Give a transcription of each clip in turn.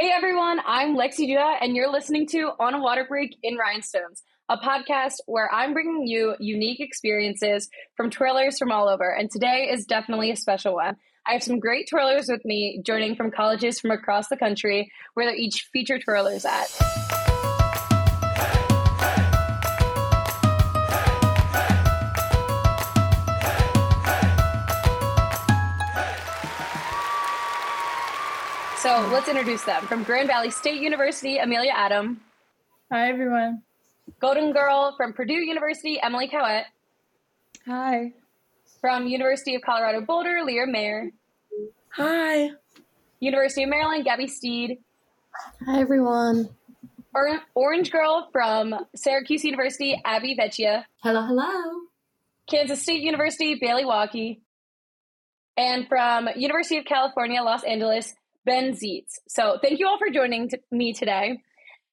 Hey everyone, I'm Lexi Duda, and you're listening to On a Water Break in Rhinestones, a podcast where I'm bringing you unique experiences from twirlers from all over. And today is definitely a special one. I have some great twirlers with me joining from colleges from across the country where they're each featured twirlers at. So let's introduce them. From Grand Valley State University, Emelia Adam. Hi, everyone. Golden Girl from Purdue University, Emily Cowette. Hi. From University of Colorado Boulder, Leah Mayer. Hi. University of Maryland, Gabby Steed. Hi, everyone. Or- Orange Girl from Syracuse University, Abby Veccia. Hello, hello. Kansas State University, Bailey Walke. And from University of California, Los Angeles, Ben Zietz. So thank you all for joining t- me today.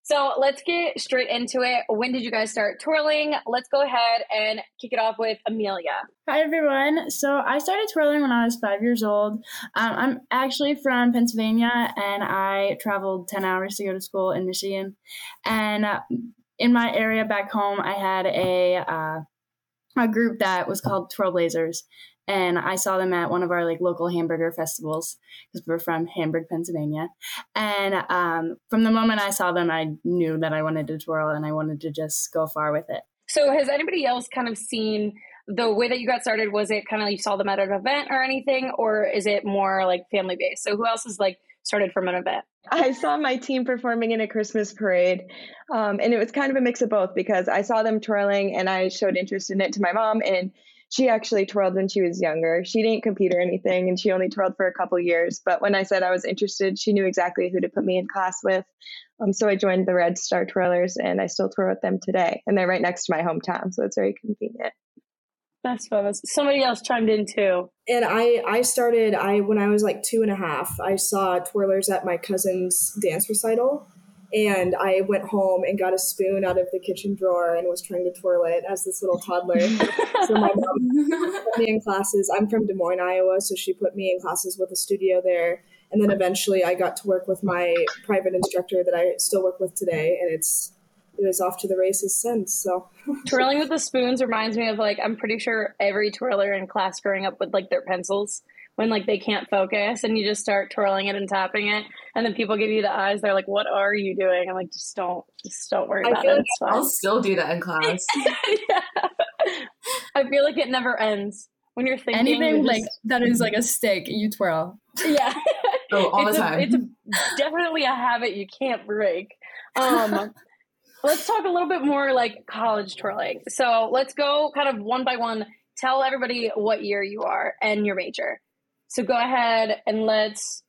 So let's get straight into it. When did you guys start twirling? Let's go ahead and kick it off with Emelia. Hi, everyone. So I started twirling when I was five years old. Um, I'm actually from Pennsylvania and I traveled 10 hours to go to school in Michigan. And uh, in my area back home, I had a, uh, a group that was called Twirl Blazers and I saw them at one of our like local hamburger festivals because we're from Hamburg, Pennsylvania. And um, from the moment I saw them, I knew that I wanted to twirl and I wanted to just go far with it. So, has anybody else kind of seen the way that you got started? Was it kind of you saw them at an event or anything, or is it more like family based? So, who else is like started from an event? I saw my team performing in a Christmas parade, um, and it was kind of a mix of both because I saw them twirling and I showed interest in it to my mom and she actually twirled when she was younger. She didn't compete or anything, and she only twirled for a couple years. But when I said I was interested, she knew exactly who to put me in class with. Um, so I joined the Red Star Twirlers, and I still twirl with them today. And they're right next to my hometown, so it's very convenient. That's fun. Somebody else chimed in too. And I, I started. I when I was like two and a half, I saw twirlers at my cousin's dance recital, and I went home and got a spoon out of the kitchen drawer and was trying to twirl it as this little toddler. so my mom put me in classes. I'm from Des Moines, Iowa, so she put me in classes with a studio there. And then eventually I got to work with my private instructor that I still work with today, and it's it was off to the races since. So twirling with the spoons reminds me of like I'm pretty sure every twirler in class growing up with like their pencils when like they can't focus and you just start twirling it and tapping it and then people give you the eyes they're like what are you doing? I'm like just don't just don't worry about it like i'll still do that in class. Yeah. i feel like it never ends when you're thinking anything just... like that is like a stick you twirl. Yeah. Oh all it's the time. a, it's a, definitely a habit you can't break. Um let's talk a little bit more like college twirling. So let's go kind of one by one. Tell everybody what year you are and your major so go ahead and let's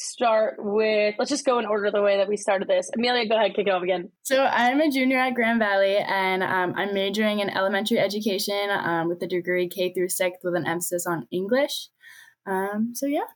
start with let's just go in order the way that we started this. Emelia, go ahead, kick it off again. So I'm a junior at Grand Valley, and um, I'm majoring in elementary education um, with a degree K through sixth with an emphasis on English. Um, so yeah.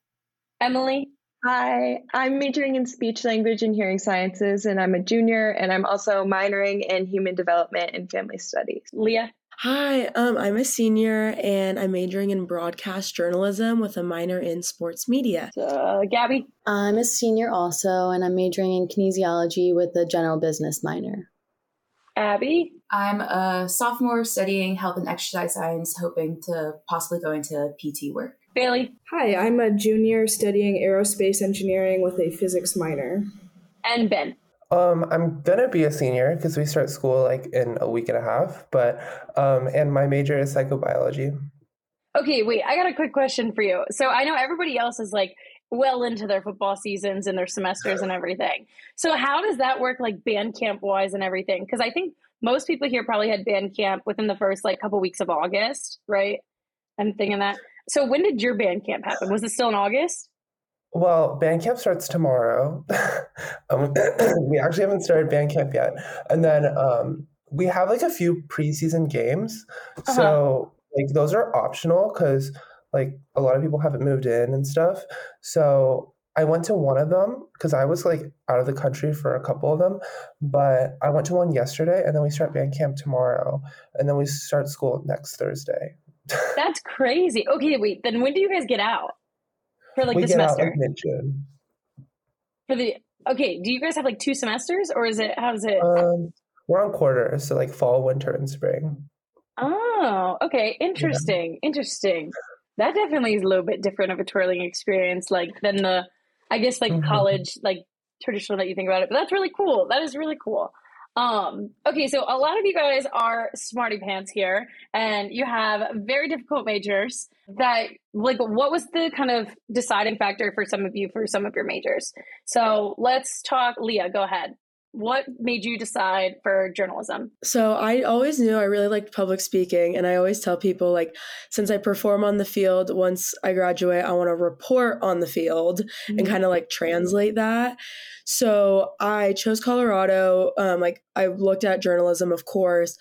Emily. Hi, I'm majoring in speech language and hearing sciences, and I'm a junior, and I'm also minoring in human development and family studies. Leah. Hi, um, I'm a senior and I'm majoring in broadcast journalism with a minor in sports media. Uh, Gabby? I'm a senior also, and I'm majoring in kinesiology with a general business minor. Abby? I'm a sophomore studying health and exercise science, hoping to possibly go into PT work. Bailey? Hi, I'm a junior studying aerospace engineering with a physics minor. And Ben? Um, I'm gonna be a senior because we start school like in a week and a half. But um, and my major is psychobiology. Okay, wait. I got a quick question for you. So I know everybody else is like well into their football seasons and their semesters and everything. So how does that work, like band camp wise and everything? Because I think most people here probably had band camp within the first like couple weeks of August, right? I'm thinking that. So when did your band camp happen? Was it still in August? Well, band camp starts tomorrow. um, we actually haven't started band camp yet, and then um, we have like a few preseason games. Uh-huh. So like those are optional because like a lot of people haven't moved in and stuff. So I went to one of them because I was like out of the country for a couple of them, but I went to one yesterday, and then we start band camp tomorrow, and then we start school next Thursday. That's crazy. Okay, wait. Then when do you guys get out? For like we the semester out like June. for the okay, do you guys have like two semesters or is it how's it? Um, we're on quarters, so like fall, winter, and spring. Oh, okay. Interesting. Yeah. Interesting. That definitely is a little bit different of a twirling experience, like than the, I guess, like mm-hmm. college, like traditional that you think about it. But that's really cool. That is really cool. Um, okay, so a lot of you guys are smarty pants here, and you have very difficult majors. That like, what was the kind of deciding factor for some of you for some of your majors? So let's talk. Leah, go ahead what made you decide for journalism? So I always knew I really liked public speaking and I always tell people like since I perform on the field once I graduate I want to report on the field mm-hmm. and kind of like translate that. So I chose Colorado um like I looked at journalism of course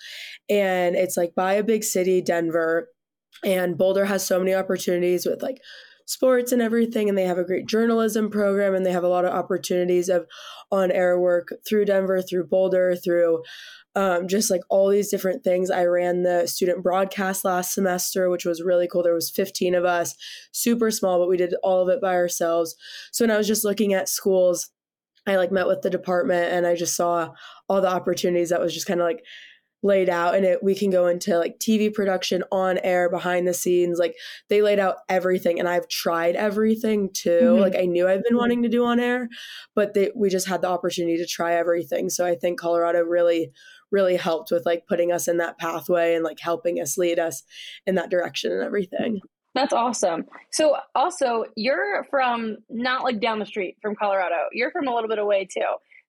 and it's like by a big city Denver and Boulder has so many opportunities with like sports and everything and they have a great journalism program and they have a lot of opportunities of on air work through denver through boulder through um, just like all these different things. I ran the student broadcast last semester which was really cool. There was 15 of us super small but we did all of it by ourselves. So when i was just looking at schools i like met with the department and i just saw all the opportunities that was just kind of like laid out and it we can go into like TV production on air behind the scenes like they laid out everything and I've tried everything too mm-hmm. like I knew I've been wanting to do on air but they, we just had the opportunity to try everything so I think Colorado really really helped with like putting us in that pathway and like helping us lead us in that direction and everything that's awesome. So also you're from not like down the street from Colorado. You're from a little bit away too.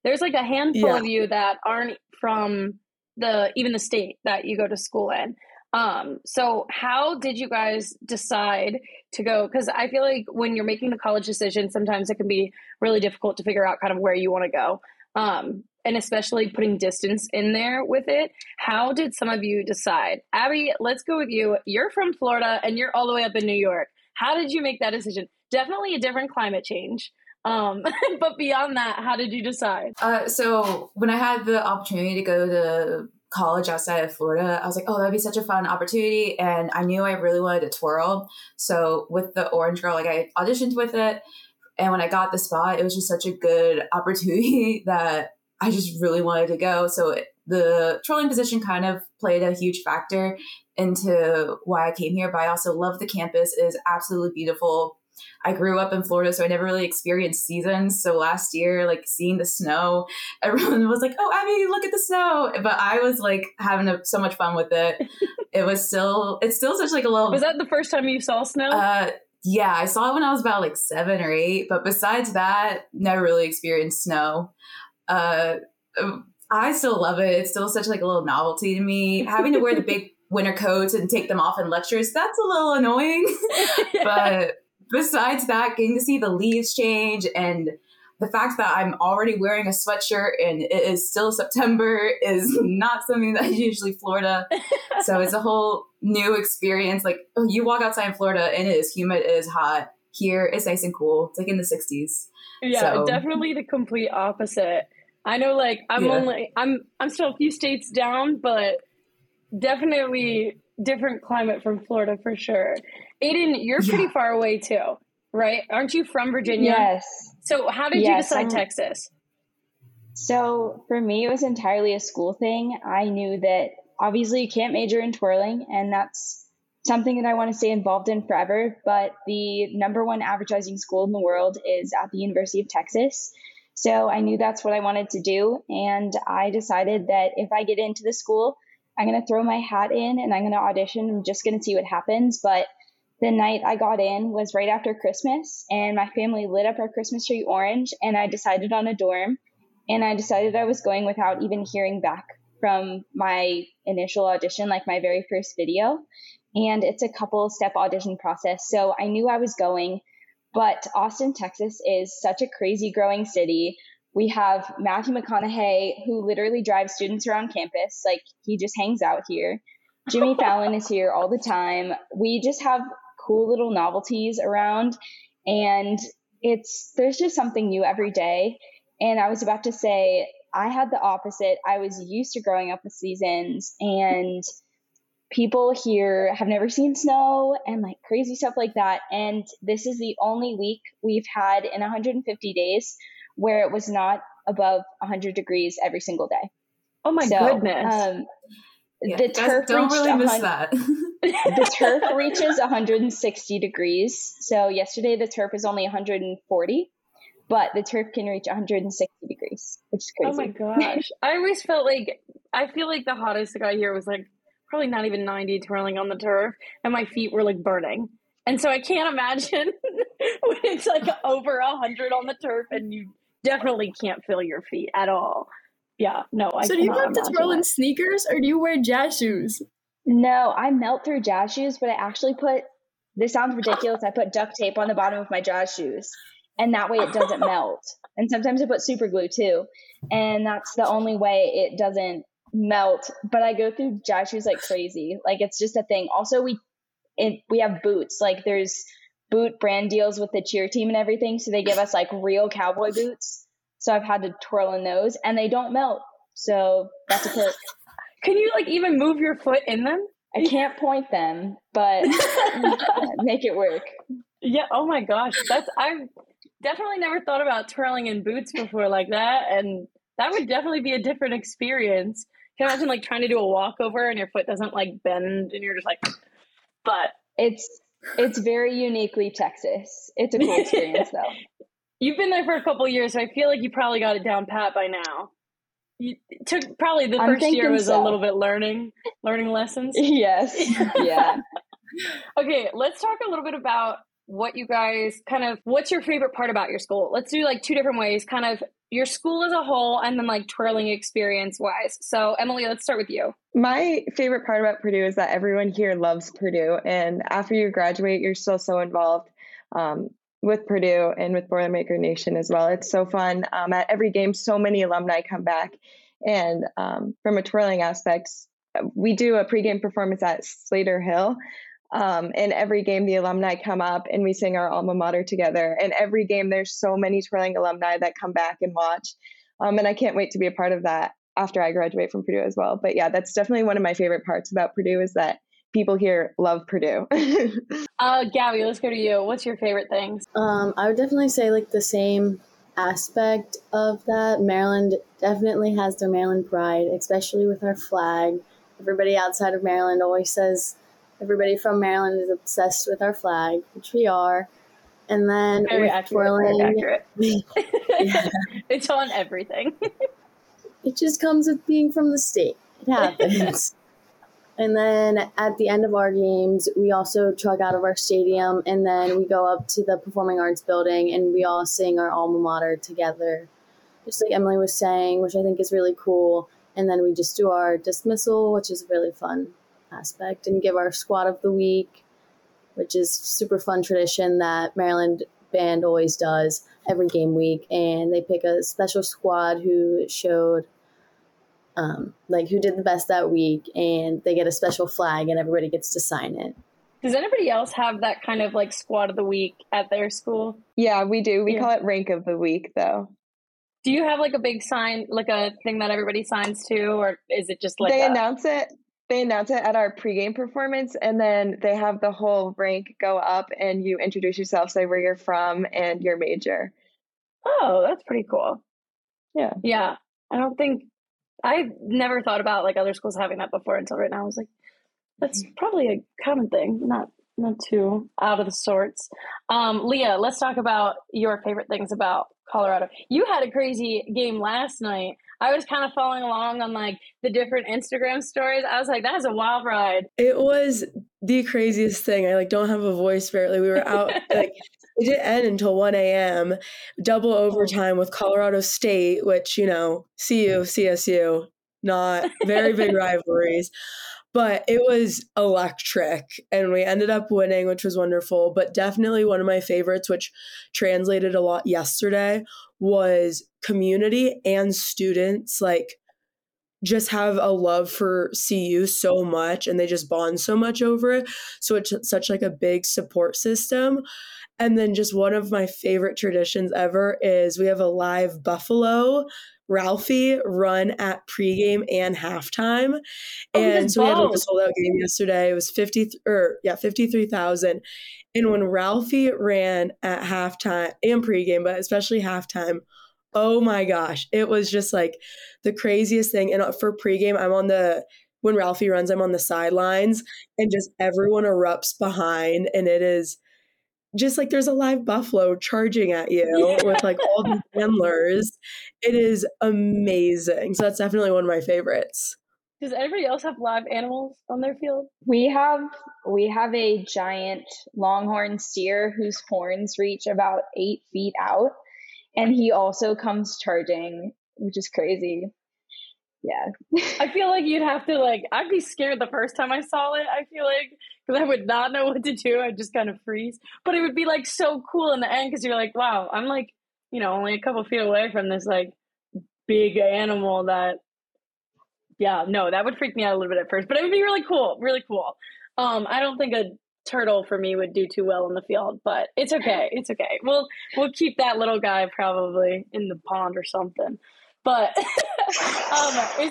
There's like a handful yeah. of you that aren't from the even the state that you go to school in. Um, so how did you guys decide to go? Because I feel like when you're making the college decision, sometimes it can be really difficult to figure out kind of where you want to go. Um, and especially putting distance in there with it. How did some of you decide? Abby, let's go with you. You're from Florida and you're all the way up in New York. How did you make that decision? Definitely a different climate change. Um, but beyond that, how did you decide? Uh, so when I had the opportunity to go to college outside of Florida, I was like, oh, that'd be such a fun opportunity. And I knew I really wanted to twirl. So with the Orange Girl, like I auditioned with it. And when I got the spot, it was just such a good opportunity that I just really wanted to go. So it, the twirling position kind of played a huge factor into why I came here. But I also love the campus; it is absolutely beautiful. I grew up in Florida, so I never really experienced seasons. So last year, like seeing the snow, everyone was like, "Oh, Abby, look at the snow!" But I was like having a, so much fun with it. it was still, it's still such like a little. Was that the first time you saw snow? Uh, yeah, I saw it when I was about like seven or eight. But besides that, never really experienced snow. Uh, I still love it. It's still such like a little novelty to me. Having to wear the big winter coats and take them off in lectures, that's a little annoying. But besides that, getting to see the leaves change and the fact that I'm already wearing a sweatshirt and it is still September is not something that is usually Florida. so it's a whole new experience. Like oh, you walk outside in Florida and it is humid, it is hot. Here it's nice and cool. It's like in the 60s. Yeah, so. definitely the complete opposite. I know like I'm yeah. only I'm I'm still a few states down, but definitely different climate from Florida for sure. Aidyn, you're yeah. pretty far away too, right? Aren't you from Virginia? Yes. So how did yes, you decide I'm, Texas? So for me, it was entirely a school thing. I knew that obviously you can't major in twirling, and that's something that I want to stay involved in forever. But the number one advertising school in the world is at the University of Texas. So I knew that's what I wanted to do. And I decided that if I get into the school, I'm going to throw my hat in and I'm going to audition. I'm just going to see what happens. But the night I got in was right after Christmas, and my family lit up our Christmas tree orange, and I decided on a dorm. And I decided I was going without even hearing back from my initial audition, like my very first video. And it's a couple step audition process. So I knew I was going, but Austin, Texas is such a crazy growing city we have Matthew McConaughey, who literally drives students around campus. Like he just hangs out here. Jimmy Fallon is here all the time. We just have cool little novelties around, and it's there's just something new every day. And I was about to say, I had the opposite. I was used to growing up with seasons, and people here have never seen snow and like crazy stuff like that. And this is the only week we've had in 150 days where it was not above 100 degrees every single day. Oh my so, goodness. Um, yeah, the turf don't really miss that. the turf reaches 160 degrees. So yesterday the turf was only 140, but the turf can reach 160 degrees, which is crazy. Oh my gosh. I always felt like I feel like the hottest it got here was like probably not even 90 twirling on the turf and my feet were like burning. And so I can't imagine when it's like over 100 on the turf and you definitely can't feel your feet at all. Yeah, no, I So do you have to twirl in sneakers or do you wear jazz shoes? No, I melt through jazz shoes, but I actually put this sounds ridiculous. I put duct tape on the bottom of my jazz shoes. And that way it doesn't melt. And sometimes I put super glue too. And that's the only way it doesn't melt. But I go through jazz shoes like crazy. Like it's just a thing. Also we it, we have boots. Like there's boot brand deals with the cheer team and everything. So they give us like real cowboy boots. So I've had to twirl in those and they don't melt. So that's a perk. Can you like even move your foot in them? I can't point them, but make it work. Yeah. Oh my gosh. That's, I've definitely never thought about twirling in boots before like that. And that would definitely be a different experience. Can you imagine like trying to do a walkover and your foot doesn't like bend and you're just like, but it's, it's very uniquely Texas. It's a cool experience though. You've been there for a couple years, so I feel like you probably got it down pat by now. You took probably the I'm first year was so. a little bit learning, learning lessons. Yes. Yeah. okay, let's talk a little bit about what you guys kind of what's your favorite part about your school let's do like two different ways kind of your school as a whole and then like twirling experience wise so emily let's start with you my favorite part about purdue is that everyone here loves purdue and after you graduate you're still so involved um, with Purdue and with Boilermaker Nation as well. It's so fun. Um, at every game, so many alumni come back. And um, from a twirling aspect, we do a pregame performance at Slayter Hill. Um, and every game, the alumni come up and we sing our alma mater together. And every game, there's so many twirling alumni that come back and watch. Um, and I can't wait to be a part of that after I graduate from Purdue as well. But yeah, that's definitely one of my favorite parts about Purdue is that people here love Purdue. uh, Gabby, let's go to you. What's your favorite things? Um, I would definitely say like the same aspect of that. Maryland definitely has their Maryland pride, especially with our flag. Everybody outside of Maryland always says everybody from Maryland is obsessed with our flag, which we are. And then very accurate, twirling, accurate. yeah. it's on everything. it just comes with being from the state. It happens. And then at the end of our games, we also truck out of our stadium and then we go up to the Performing Arts building and we all sing our alma mater together, just like Emily was saying, which I think is really cool. And then we just do our dismissal, which is a really fun aspect, and give our squad of the week, which is super fun tradition that Maryland band always does every game week. And they pick a special squad who showed um, like who did the best that week, and they get a special flag, and everybody gets to sign it. Does anybody else have that kind of like squad of the week at their school? Yeah, we do. We yeah. call it rank of the week, though. Do you have like a big sign, like a thing that everybody signs to, or is it just like they a- announce it? They announce it at our pregame performance, and then they have the whole rank go up, and you introduce yourself, say where you're from, and your major. Oh, that's pretty cool. Yeah. Yeah. I don't think I've never thought about like other schools having that before until right now. I was like, that's mm-hmm. probably a common thing, not not too out of the sorts. Um, Leah, let's talk about your favorite things about Colorado. You had a crazy game last night. I was kind of following along on like the different Instagram stories. I was like, that is a wild ride. It was the craziest thing. I like don't have a voice barely. We were out like it didn't end until 1 a.m. Double oh. overtime with Colorado State, which, you know, CU, CSU, not very big rivalries. But it was electric and we ended up winning, which was wonderful. But definitely one of my favorites, which translated a lot yesterday, was community and students. Like, just have a love for CU so much and they just bond so much over it. So it's such like a big support system. And then just one of my favorite traditions ever is we have a live Buffalo Ralphie run at pregame and halftime. Oh, and so we had like a sold out game yesterday. It was 50 or yeah, 53,000. And when Ralphie ran at halftime and pregame, but especially halftime, oh my gosh, it was just like the craziest thing. And uh, for pregame, I'm on the when Ralphie runs, I'm on the sidelines, and just everyone erupts behind, and it is just like there's a live buffalo charging at you with like all these handlers. It is amazing. So that's definitely one of my favorites. Does anybody else have live animals on their field? We have we have a giant longhorn steer whose horns reach about eight feet out, and he also comes charging, which is crazy. Yeah, I feel like you'd have to like. I'd be scared the first time I saw it. I feel like because I would not know what to do. I'd just kind of freeze. But it would be like so cool in the end because you're like, wow, I'm like, you know, only a couple feet away from this like big animal that yeah, no, that would freak me out a little bit at first, but it would be really cool, really cool. Um, I don't think a turtle for me would do too well in the field, but it's okay. It's okay. We'll we'll keep that little guy probably in the pond or something. But um,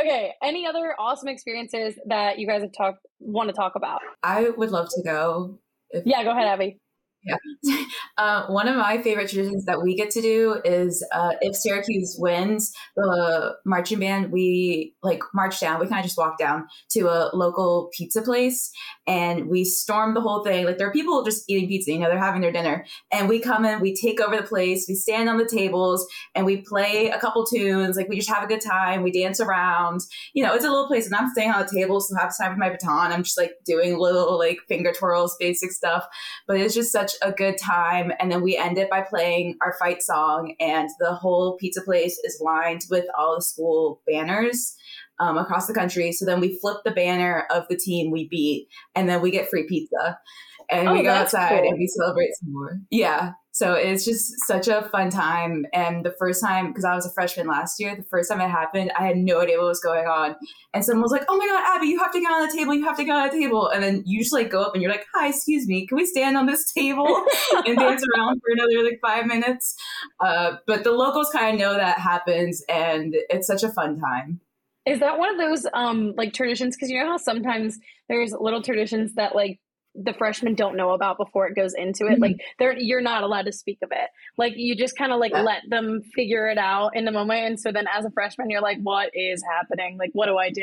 okay. Any other awesome experiences that you guys have talked want to talk about? I would love to go. If- yeah, go ahead, Abby. Yeah. Uh, one of my favorite traditions that we get to do is uh, if Syracuse wins the marching band, we like march down. We kind of just walk down to a local pizza place and we storm the whole thing. Like there are people just eating pizza, you know, they're having their dinner. And we come in, we take over the place, we stand on the tables and we play a couple tunes. Like we just have a good time. We dance around. You know, it's a little place and I'm staying on the table. So half the time with my baton, I'm just like doing little like finger twirls, basic stuff. But it's just such a good time. And then we end it by playing our fight song, and the whole pizza place is lined with all the school banners. Um, across the country. So then we flip the banner of the team we beat, and then we get free pizza. And oh, we go outside cool. and we celebrate some more. Yeah. So it's just such a fun time. And the first time, because I was a freshman last year, the first time it happened, I had no idea what was going on. And someone was like, Oh my God, Abby, you have to get on the table. You have to get on the table. And then you just like go up and you're like, Hi, excuse me, can we stand on this table and dance around for another like five minutes? Uh, but the locals kind of know that happens and it's such a fun time. Is that one of those um like traditions? Because you know how sometimes there's little traditions that like the freshmen don't know about before it goes into it. Mm-hmm. Like they're you're not allowed to speak of it. Like you just kind of like yeah. let them figure it out in the moment. And so then as a freshman, you're like, what is happening? Like what do I do?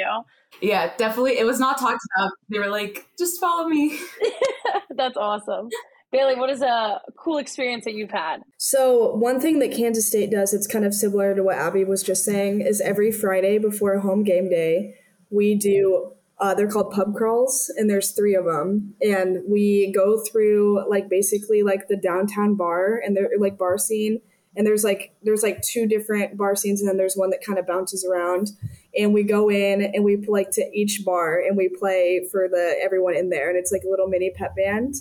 Yeah, definitely. It was not talked about. They were like, just follow me. That's awesome. Bailey, what is a cool experience that you've had? So, one thing that Kansas State does, it's kind of similar to what Abby was just saying, is every Friday before home game day, we do uh, they're called pub crawls, and there's three of them. And we go through like basically like the downtown bar and they're like bar scene. And there's like there's like two different bar scenes, and then there's one that kind of bounces around. And we go in and we like to each bar and we play for the everyone in there, and it's like a little mini pep band.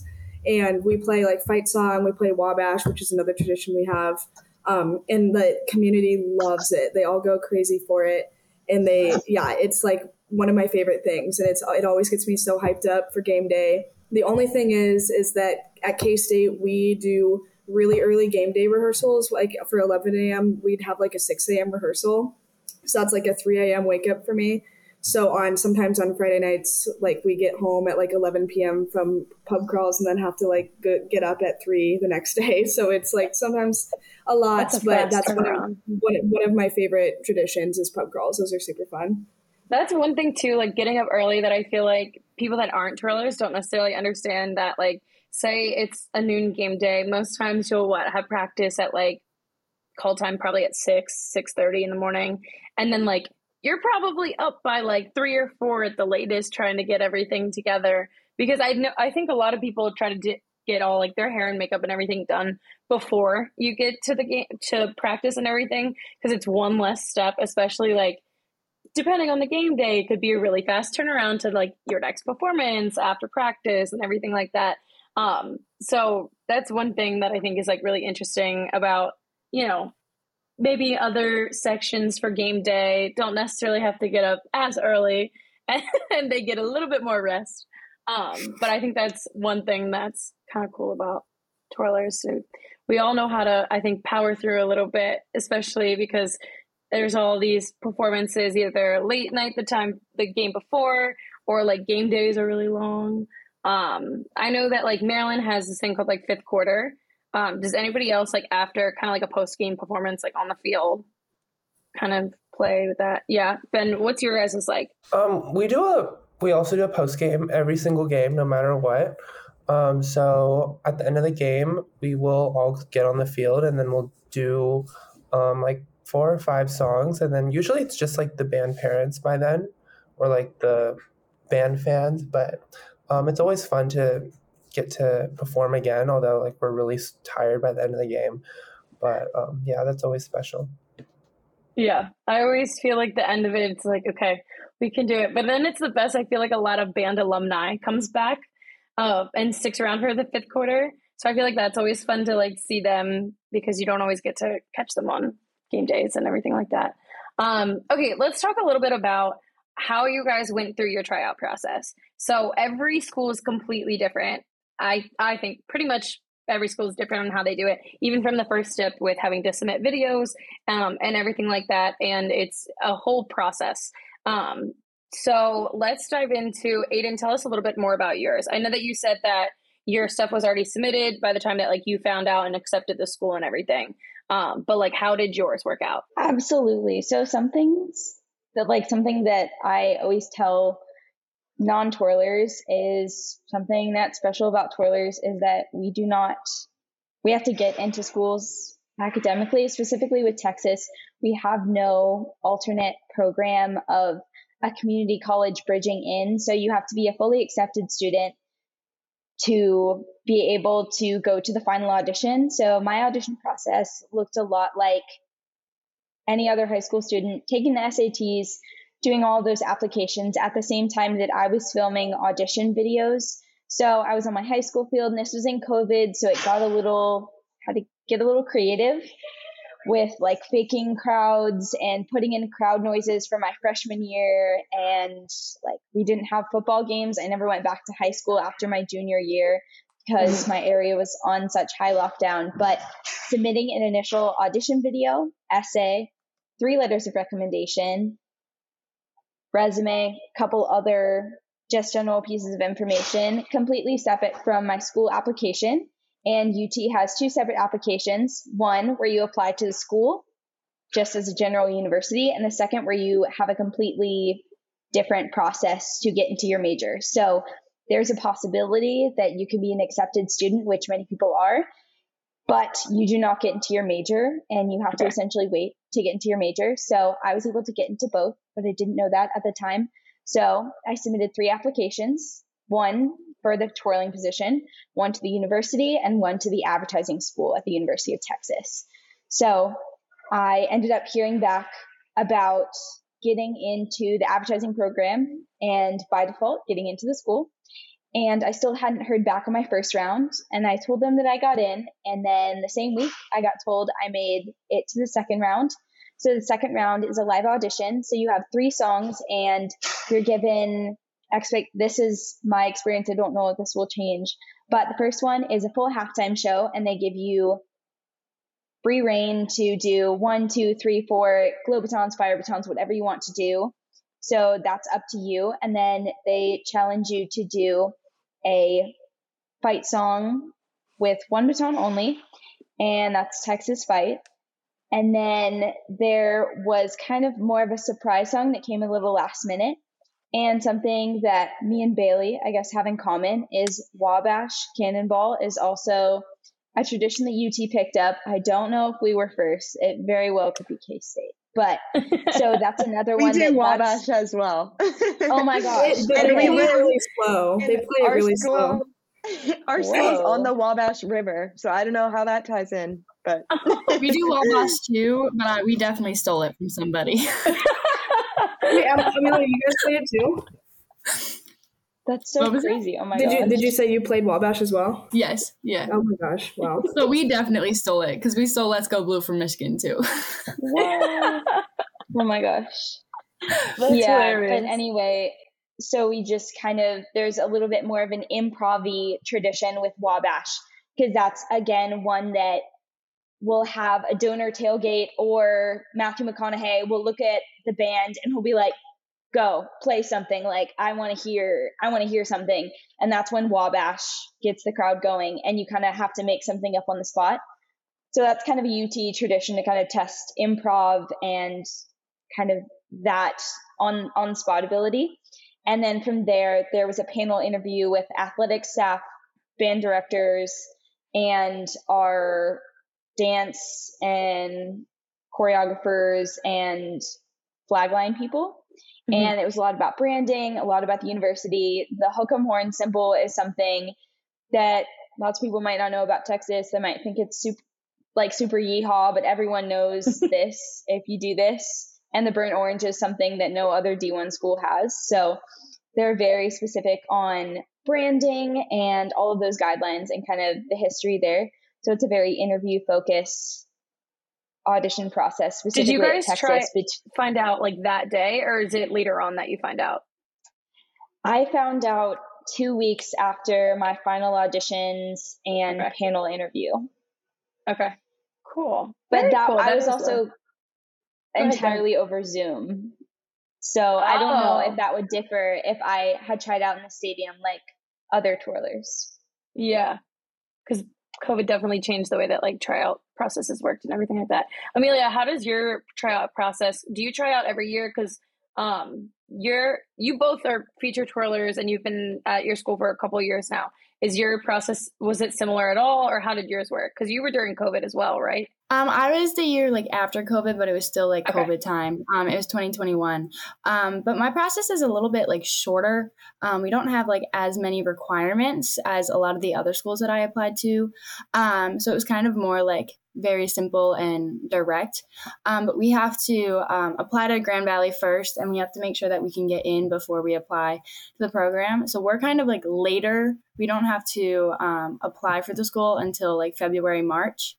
And we play like fight song, we play Wabash, which is another tradition we have. Um, and the community loves it. They all go crazy for it and they yeah it's like one of my favorite things, and it's it always gets me so hyped up for game day. The only thing is, is that at K State we do really early game day rehearsals. Like for 11 a.m., we'd have like a 6 a.m. rehearsal, so that's like a 3 a.m. wake up for me. So on sometimes on Friday nights, like we get home at like 11 p.m. from pub crawls, and then have to like go, get up at three the next day. So it's like sometimes a lot, that's a but that's one of, one of my favorite traditions is pub crawls. Those are super fun. That's one thing too, like getting up early that I feel like people that aren't twirlers don't necessarily understand that like say it's a noon game day, most times you'll what have practice at like call time probably at six, six thirty in the morning. And then like you're probably up by like three or four at the latest trying to get everything together. Because I know I think a lot of people try to di- get all like their hair and makeup and everything done before you get to the game to practice and everything because it's one less step, especially like depending on the game day, it could be a really fast turnaround to like your next performance after practice and everything like that. Um, so that's one thing that I think is like really interesting about, you know, maybe other sections for game day don't necessarily have to get up as early and, they get a little bit more rest. Um, but I think that's one thing that's kind of cool about twirlers. So we all know how to, I think, power through a little bit, especially because there's all these performances either late night the time the game before or like game days are really long um i know that like maryland has this thing called like fifth quarter Um, does anybody else like after kind of like a post game performance, like on the field, kind of play with that? Yeah, Ben, what's your guys' like? Um, we do a we also do a post game every single game, no matter what. Um, so at the end of the game, we will all get on the field and then we'll do um, like four or five songs, and then usually it's just like the band parents by then, or like the band fans. But um, it's always fun to get to perform again, although like we're really tired by the end of the game. But um, yeah, that's always special. Yeah, I always feel like the end of it, it's like, okay, we can do it. But then it's the best. I feel like a lot of band alumni comes back uh, and sticks around for the fifth quarter. So I feel like that's always fun to like see them because you don't always get to catch them on game days and everything like that. Um, okay, let's talk a little bit about how you guys went through your tryout process. So every school is completely different. I I think pretty much every school is different on how they do it, even from the first step with having to submit videos um, and everything like that. And it's a whole process. Um, so let's dive into Aidyn. Tell us a little bit more about yours. I know that you said that your stuff was already submitted by the time that like you found out and accepted the school and everything. Um, but like, how did yours work out? Absolutely. So some things that like something that I always tell non-twirlers is something that's special about twirlers is that we do not we have to get into schools academically specifically with texas we have no alternate program of a community college bridging in so you have to be a fully accepted student to be able to go to the final audition so my audition process looked a lot like any other high school student taking the sats doing all those applications at the same time that I was filming audition videos. So I was on my high school field and this was in COVID. So it got a little, had to get a little creative with like faking crowds and putting in crowd noises for my freshman year. And like we didn't have football games. I never went back to high school after my junior year because my area was on such high lockdown. But submitting an initial audition video, essay, three letters of recommendation, resume, couple other just general pieces of information, completely separate from my school application. And UT has two separate applications one where you apply to the school just as a general university, and the second where you have a completely different process to get into your major. So there's a possibility that you can be an accepted student, which many people are, but you do not get into your major and you have to essentially wait to get into your major. So I was able to get into both, but I didn't know that at the time. So I submitted three applications one for the twirling position, one to the university, and one to the advertising school at the University of Texas. So I ended up hearing back about getting into the advertising program and by default getting into the school and I still hadn't heard back on my first round. And I told them that I got in. And then the same week, I got told I made it to the second round. So the second round is a live audition. So you have three songs and you're given expect this is my experience. I don't know if this will change. But the first one is a full halftime show and they give you free reign to do one, two, three, four glow batons, fire batons, whatever you want to do. So that's up to you. And then they challenge you to do a fight song with one baton only, and that's Texas Fight. And then there was kind of more of a surprise song that came a little last minute. And something that me and Bailey, I guess, have in common is Wabash Cannonball is also a tradition that UT picked up. I don't know if we were first. It very well could be K State. But so that's another we one. We did Wabash as well. oh my gosh! They, they, play it really slow. They play it really school, slow. Our school's on the Wabash River, so I don't know how that ties in, but we do Wabash too, but uh, we definitely stole it from somebody. Wait, Emelia, you guys play it too? That's so crazy. It? Oh my did gosh. you did you say you played Wabash as well? Yes. Yeah. Oh my gosh! Wow. so we definitely stole it because we stole "Let's Go Blue" from Michigan too. oh my gosh. That's yeah. hilarious. But anyway, so we just kind of there's a little bit more of an improv tradition with Wabash because that's again one that will have a donor tailgate or Matthew McConaughey will look at the band and he'll be like, go play something. Like i want to hear i want to hear something. And that's when wabash gets the crowd going and you kind of have to make something up on the spot. So that's kind of a ut tradition to kind of test improv and kind of that on on spot ability. And then from there there was a panel interview with athletic staff band directors and our dance and choreographers and flagline people Mm-hmm. And it was a lot about branding, a lot about the university. The hook'em horn symbol is something that lots of people might not know about Texas. They might think it's super, like super yeehaw, but everyone knows this if you do this. And the burnt orange is something that no other D1 school has. So they're very specific on branding and all of those guidelines and kind of the history there. So it's a very interview focused audition process. Did you guys try find out like that day, or is it later on that you find out? I found out two weeks after my final auditions and okay. panel interview. Okay, cool. But Very that cool. I that was also entirely over Zoom. So oh. I don't know if oh. that would differ if I had tried out in the stadium like other twirlers. Yeah, because COVID definitely changed the way that like tryout processes worked and everything like that. Emelia, how does your tryout process? Do you try out every year? Because um, you're you both are feature twirlers and you've been at your school for a couple years now. Is your process was it similar at all, or how did yours work? Because you were during COVID as well, right? Um, I was the year like after COVID, but it was still like okay. COVID time. Um, it was 2021. Um, but my process is a little bit like shorter. Um, we don't have like as many requirements as a lot of the other schools that I applied to. Um, so it was kind of more like very simple and direct. Um, but we have to um, apply to Grand Valley first, and we have to make sure that we can get in before we apply to the program. So we're kind of like later. We don't have to um, apply for the school until like February, March.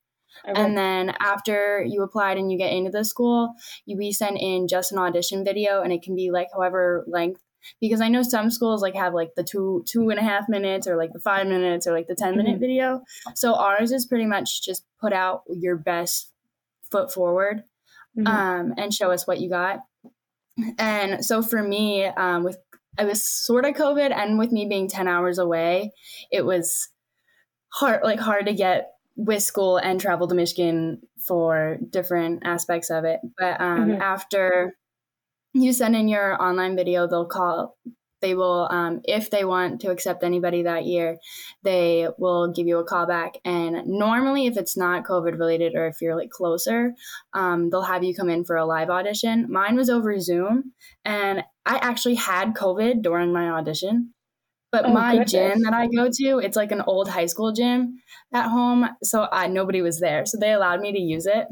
Okay. And then after you applied and you get into the school, you we send in just an audition video, and it can be like however length. Because I know some schools like have like the two two and a half minutes, or like the five minutes, or like the ten minute mm-hmm. video. So ours is pretty much just put out your best foot forward, mm-hmm. um, and show us what you got. And so for me, um, with I was sort of COVID, and with me being ten hours away, it was hard like hard to get with school and travel to Michigan for different aspects of it. But um, mm-hmm. after you send in your online video, they'll call. They will, um, if they want to accept anybody that year, they will give you a call back. And normally, if it's not COVID related or if you're like closer, um, they'll have you come in for a live audition. Mine was over Zoom, and I actually had COVID during my audition. But oh, my goodness. gym that I go to, it's like an old high school gym at home. So I, nobody was there. So they allowed me to use it.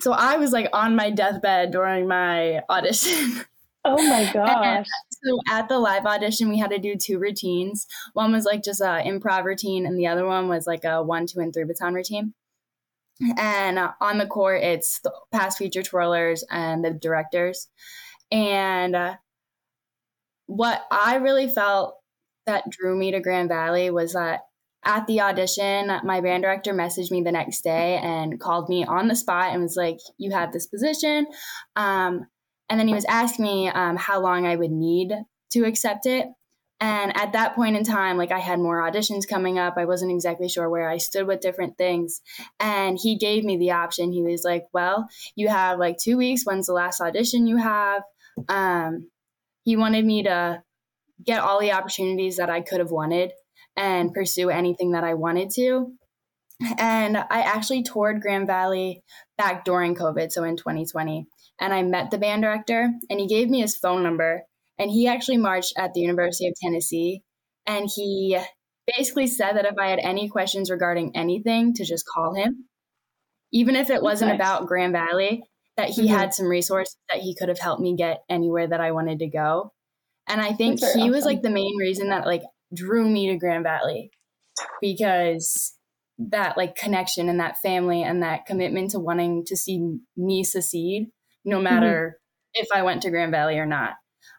So I was like on my deathbed during my audition. Oh my gosh. so at the live audition, we had to do two routines. One was like just a improv routine, and the other one was like a one, two, and three baton routine. And uh, on the court, it's the past feature twirlers and the directors. And uh, what I really felt that drew me to Grand Valley was that at the audition, my band director messaged me the next day and called me on the spot and was like, You have this position. Um, and then he was asking me um, how long I would need to accept it. And at that point in time, like I had more auditions coming up. I wasn't exactly sure where I stood with different things. And he gave me the option. He was like, Well, you have like two weeks. When's the last audition you have? Um, he wanted me to get all the opportunities that I could have wanted and pursue anything that I wanted to. And I actually toured Grand Valley back during COVID, so in 2020. And I met the band director, and he gave me his phone number. And he actually marched at the University of Tennessee. And he basically said that if I had any questions regarding anything, to just call him. Even if it wasn't nice. about Grand Valley, that he mm-hmm. had some resources that he could have helped me get anywhere that I wanted to go. And I think he awesome. was like the main reason that like drew me to Grand Valley because that like connection and that family and that commitment to wanting to see me succeed no mm-hmm. matter mm-hmm. if I went to Grand Valley or not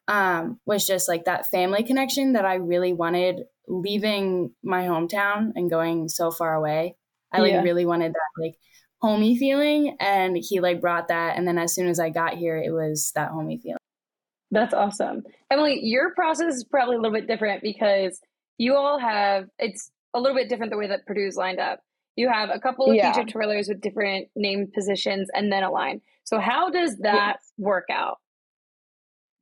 um, was just like that family connection that I really wanted leaving my hometown and going so far away. I like yeah. really wanted that like homey feeling and he like brought that and then as soon as I got here it was that homey feeling. That's awesome. Emily, your process is probably a little bit different because you all have it's a little bit different the way that Purdue's lined up. You have a couple of Yeah. featured twirlers with different named positions and then a line. So how does that Yes. work out?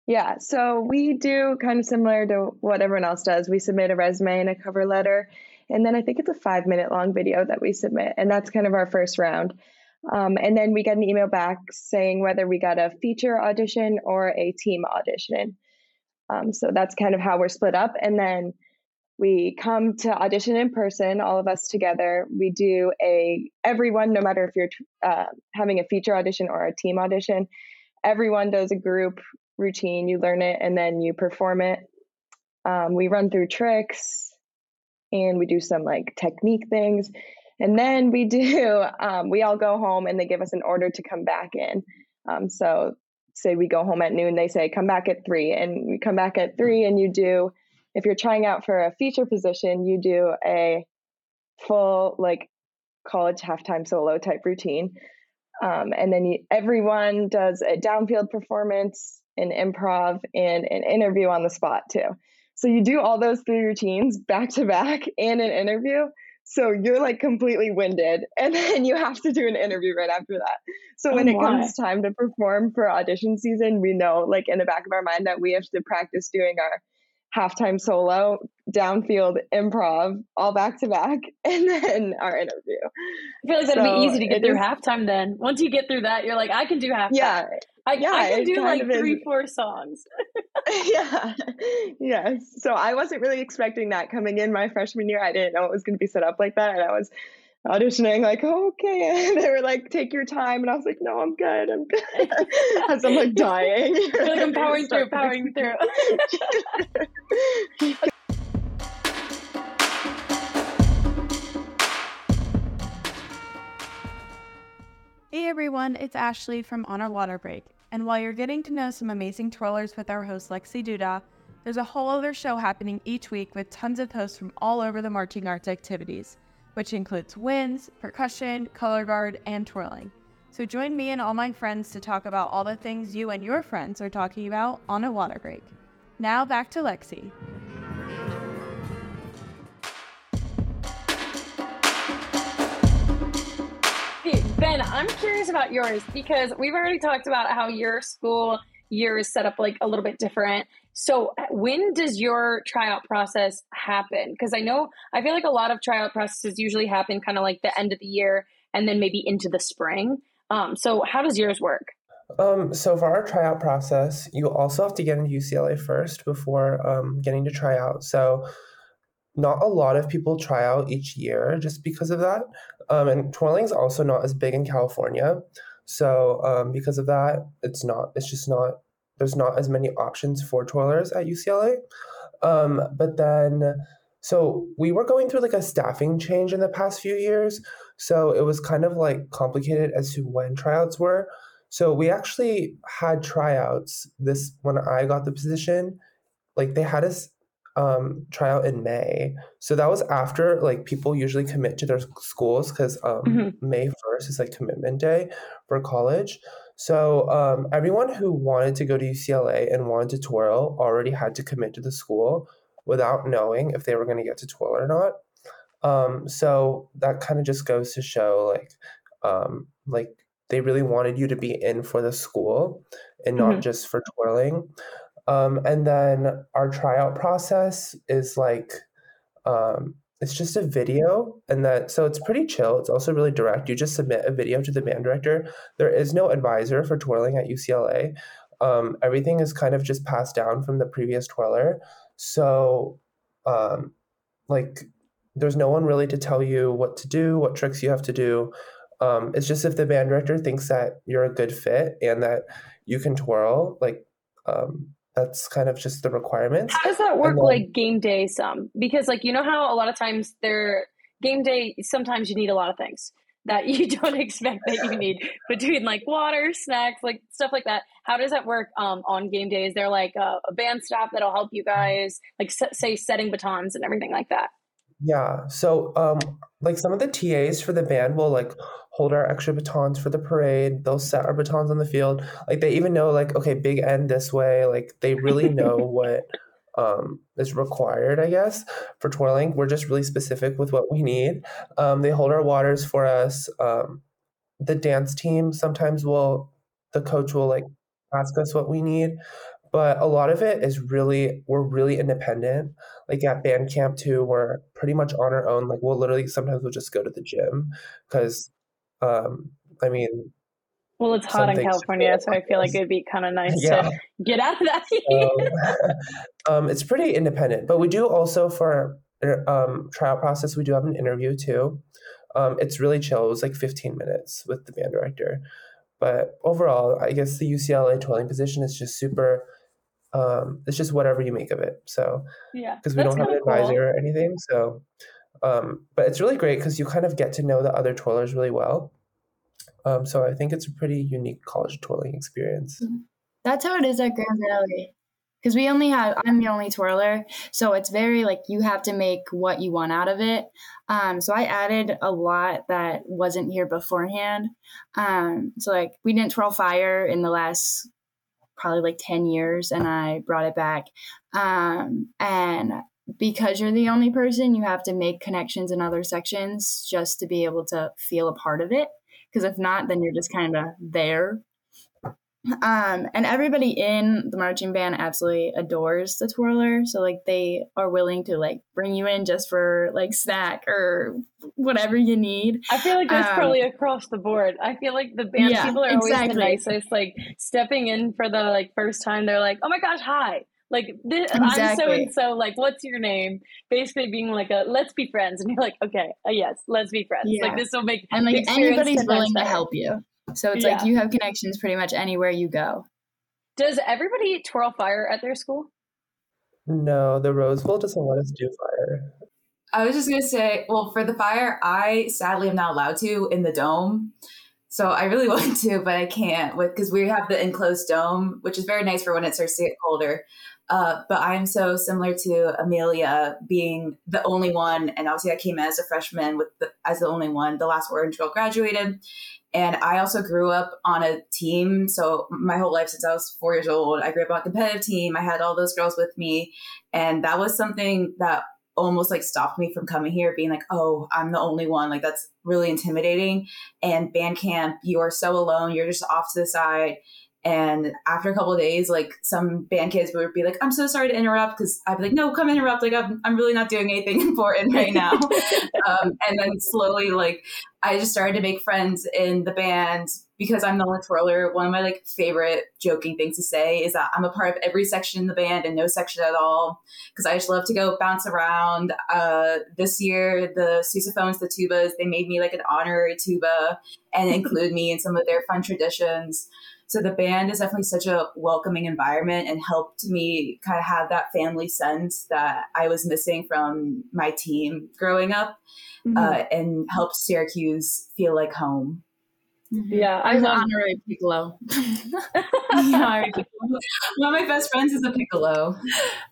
Yeah, so we do kind of similar to what everyone else does. We submit a resume and a cover letter, and then I think it's a five minute long video that we submit, and that's kind of our first round. Um, and then we get an email back saying whether we got a feature audition or a team audition. Um, so that's kind of how we're split up. And then we come to audition in person, all of us together. We do a, everyone, no matter if you're uh, having a feature audition or a team audition, everyone does a group routine. You learn it and then you perform it. Um, we run through tricks and we do some like technique things. And then we do, um, we all go home and they give us an order to come back in. Um, so, say we go home at noon, they say come back at three, and we come back at three, and you do, if you're trying out for a feature position, you do a full like college halftime solo type routine. Um, and then you, everyone does a downfield performance, an improv, and an interview on the spot too. So you do all those three routines back to back and an interview. So you're like completely winded, and then you have to do an interview right after that. So oh when Oh it my. comes time to perform for audition season, we know, like in the back of our mind, that we have to practice doing our halftime solo, downfield improv, all back to back, and then our interview. I feel like that'd So be easy to get through is- halftime then. Once you get through that, you're like, I can do halftime. Yeah, I, yeah, I can do like of is. three, four songs. yeah. Yes. So I wasn't really expecting that coming in my freshman year. I didn't know it was going to be set up like that. And I was auditioning like, oh, okay. And they were like, take your time. And I was like, no, I'm good. I'm good. As I'm like dying. You're like, I'm powering through, powering through. Hey everyone, it's Ashlee from On A Water Break. And while you're getting to know some amazing twirlers with our host Lexi Duda, there's a whole other show happening each week with tons of hosts from all over the marching arts activities, which includes winds, percussion, color guard, and twirling. So join me and all my friends to talk about all the things you and your friends are talking about on a water break. Now back to Lexi. Ben, I'm curious about yours because we've already talked about how your school year is set up like a little bit different. So, when does your tryout process happen? Because I know I feel like a lot of tryout processes usually happen kind of like the end of the year and then maybe into the spring. Um, so, how does yours work? Um, so for our tryout process, you also have to get into UCLA first before um, getting to try out. So not a lot of people try out each year just because of that. Um, and twirling is also not as big in California. So um, because of that, it's not, it's just not, there's not as many options for twirlers at UCLA. Um, but then, so we were going through like a staffing change in the past few years. So it was kind of like complicated as to when tryouts were. So we actually had tryouts this when I got the position. Like they had us um, tryout in May. So that was after like people usually commit to their schools because um, Mhm. May 1st is like commitment day for college. So um, everyone who wanted to go to UCLA and wanted to twirl already had to commit to the school without knowing if they were going to get to twirl or not. Um, so that kind of just goes to show like um, like they really wanted you to be in for the school and not Mhm. just for twirling. Um, and then our tryout process is like um, it's just a video and that so it's pretty chill. It's also really direct. You just submit a video to the band director. There is no advisor for twirling at ucla um, everything is kind of just passed down from the previous twirler. So um, like there's no one really to tell you what to do what tricks you have to do. Um, it's just if the band director thinks that you're a good fit and that you can twirl like um, that's kind of just the requirements How does that work then- like game day some? Because like you know how a lot of times there game day sometimes you need a lot of things that you don't expect that you need between like water, snacks, like stuff like that. How does that work um, on game day? Is there like a, a band staff that'll help you guys like s- say setting batons and everything like that? Yeah. So, um, like some of the TAs for the band will like hold our extra batons for the parade. They'll set our batons on the field. Like they even know like, okay, big end this way. Like they really know what um, is required, I guess, for twirling. We're just really specific with what we need. Um, they hold our waters for us. Um, the dance team sometimes will, the coach will like ask us what we need but a lot of it is really we're really independent like at band camp too we're pretty much on our own like we'll literally sometimes we'll just go to the gym because um i mean well it's hot in california so i feel like it'd be kind of nice yeah. to get out of that. Um, um, it's pretty independent but we do also for um trial process we do have an interview too. Um it's really chill it was like 15 minutes with the band director. But overall i guess the ucla twirling position is just super um, it's just whatever you make of it. So yeah, because we don't have an advisor cool. or anything. So, um, but it's really great because you kind of get to know the other twirlers really well. Um, so I think it's a pretty unique college twirling experience. Mm-hmm. That's how it is at Grand Valley. Because we only have, I'm the only twirler. So it's very like you have to make what you want out of it. Um, so I added a lot that wasn't here beforehand. Um, so like we didn't twirl fire in the last probably like 10 years and I brought it back. Um, and because you're the only person, you have to make connections in other sections just to be able to feel a part of it. Because if not, then you're just kind of there um, and everybody in the marching band absolutely adores the twirler. So like they are willing to like bring you in just for like snack or whatever you need. I feel like that's um, probably across the board. I feel like the band yeah, people are always exactly. the nicest. Like stepping in for the like first time, they're like, "Oh my gosh, hi." Like this, exactly. I'm so and so. Like, what's your name? Basically, being like a let's be friends, and you're like, okay, uh, yes, let's be friends. Yeah. Like this will make and like anybody's willing to help you. So it's yeah. like you have connections pretty much anywhere you go. Does everybody twirl fire at their school? No, the Rose Bowl doesn't let us do fire. I was just gonna say, well, for the fire, I sadly am not allowed to in the dome. So I really want to, but I can't with because we have the enclosed dome, which is very nice for when it starts to get colder. Uh, but I'm so similar to Emelia being the only one, and obviously I came in as a freshman with the, as the only one. The last Orange girl graduated, and I also grew up on a team. So my whole life since I was four years old, I grew up on a competitive team. I had all those girls with me. And that was something that almost like stopped me from coming here being like, oh, I'm the only one. Like that's really intimidating. And band camp, you are so alone. You're just off to the side. And after a couple of days, like some band kids would be like, I'm so sorry to interrupt because I'd be like, no, come interrupt. Like, I'm, I'm really not doing anything important right now. um, and then slowly, like, I just started to make friends in the band because I'm the only twirler. One of my like favorite joking things to say is that I'm a part of every section in the band and no section at all because I just love to go bounce around. Uh, this year, the sousaphones, the tubas, they made me like an honorary tuba and include me in some of their fun traditions. So the band is definitely such a welcoming environment and helped me kind of have that family sense that I was missing from my team growing up mm-hmm. uh, and helped Syracuse feel like home. Mm-hmm. Yeah, I am honorary piccolo. yeah, one of my best friends is a piccolo.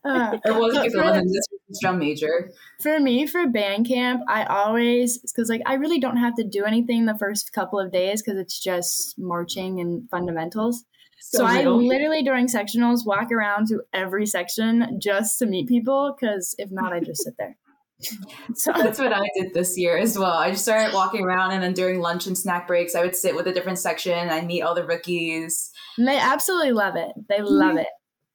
Uh, or was a piccolo, and this was drum major. For me, for band camp, I always because like I really don't have to do anything the first couple of days because it's just marching and fundamentals. So, so I literally during sectionals walk around to every section just to meet people because if not, I just sit there. So that's what I did this year as well. I just started walking around, and then during lunch and snack breaks, I would sit with a different section. I meet all the rookies. And they absolutely love it. They love it.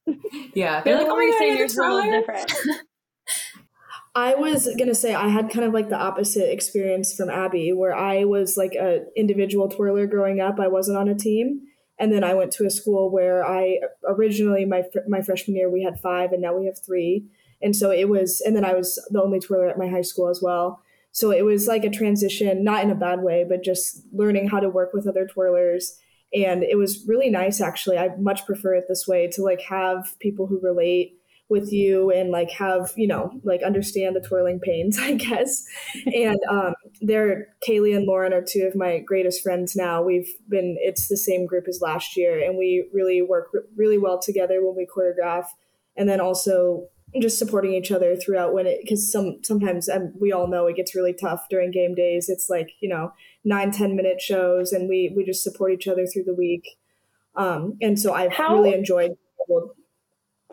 yeah, they're, like, "Oh my god, you're so different." I was gonna say I had kind of like the opposite experience from Abby, where I was like a individual twirler growing up. I wasn't on a team, and then I went to a school where I originally my my freshman year we had five, and now we have three and so it was, and then I was the only twirler at my high school as well. So it was like a transition, not in a bad way, but just learning how to work with other twirlers. And it was really nice, actually. I much prefer it this way to like have people who relate with you and like have you know like understand the twirling pains i guess and um they're kaylee and lauren are two of my greatest friends now we've been it's the same group as last year and we really work really well together when we choreograph and then also just supporting each other throughout when it because some sometimes and we all know it gets really tough during game days it's like you know nine ten minute shows and we we just support each other through the week um and so i've How- really enjoyed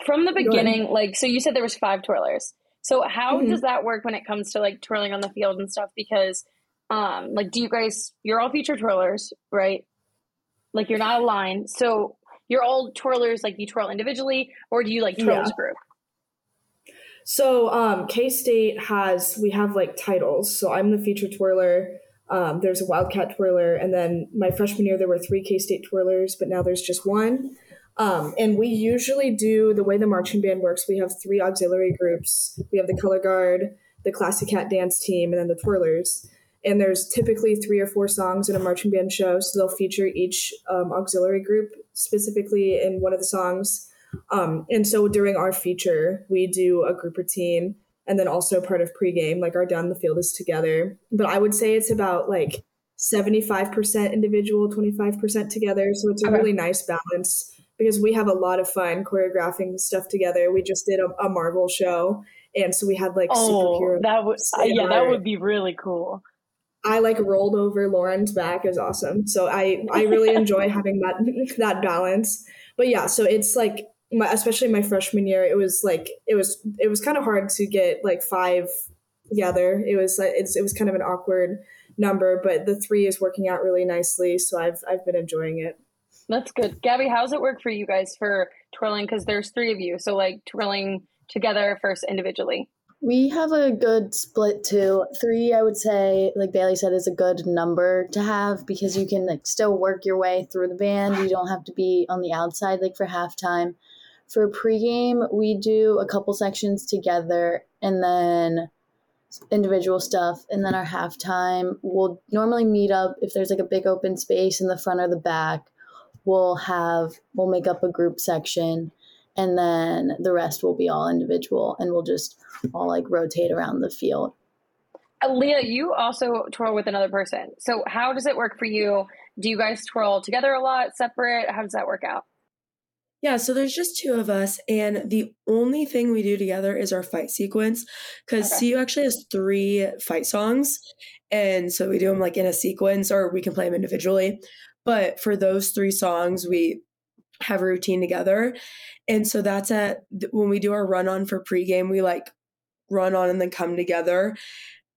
From the beginning, like so you said there was five twirlers. So how Mhm. does that work when it comes to like twirling on the field and stuff? Because um like do you guys you're all feature twirlers, right? Like you're not a line. So you're all twirlers, like you twirl individually, or do you like twirl as a group? So um, K State has we have like titles. So I'm the feature twirler. Um, there's a Wildcat twirler, and then my freshman year there were three K State twirlers, but now there's just one. Um, and we usually do the way the marching band works. We have three auxiliary groups. We have the color guard, the Classy Cat dance team, and then the twirlers. And there's typically three or four songs in a marching band show, so they'll feature each um, auxiliary group specifically in one of the songs. Um, and so during our feature, we do a group routine and then also part of pregame, like our down the field is together. But I would say it's about like 75% individual, 25% together. So it's a Okay. really nice balance because we have a lot of fun choreographing stuff together. We just did a, a Marvel show. And so we had like Oh, superhero. that would say yeah, that would be really cool. I like rolled over Lauren's back is awesome. So I I really enjoy having that that balance. But yeah, so it's like my, especially my freshman year, it was like it was it was kind of hard to get like five together. It was like it's it was kind of an awkward number, but the three is working out really nicely. So I've I've been enjoying it. That's good. Gabby, how's it work for you guys for twirling? Because there's three of you. So like twirling together first individually. We have a good split too. Three, I would say, like Bailey said, is a good number to have because you can like still work your way through the band. You don't have to be on the outside like for halftime. For pregame, we do a couple sections together and then individual stuff, and then our halftime we'll normally meet up if there's like a big open space in the front or the back. We'll have we'll make up a group section and then the rest will be all individual and we'll just all like rotate around the field. Uh, Leah, you also twirl with another person. So how does it work for you? Do you guys twirl together a lot, separate? How does that work out? Yeah, so there's just two of us, and the only thing we do together is our fight sequence because Okay. CU actually has three fight songs, and so we do them like in a sequence, or we can play them individually. But for those three songs, we have a routine together, and so that's at when we do our run on for pregame, we like run on and then come together.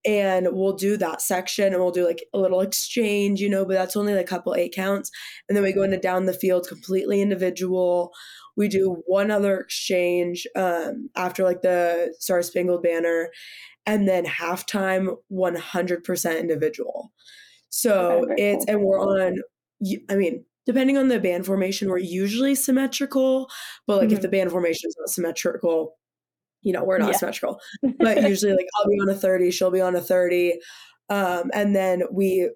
And we'll do that section and we'll do like a little exchange, you know, but that's only like a couple eight counts and then we go into down the field completely individual we do one other exchange um, after like the star spangled banner and then halftime 100% individual so Okay, it's cool. and we're on I mean depending on the band formation we're usually symmetrical but like if Mhm. the band formation is not symmetrical you know we're not Yeah. symmetrical but usually like i'll be on a 30 she'll be on a 30 um, and then we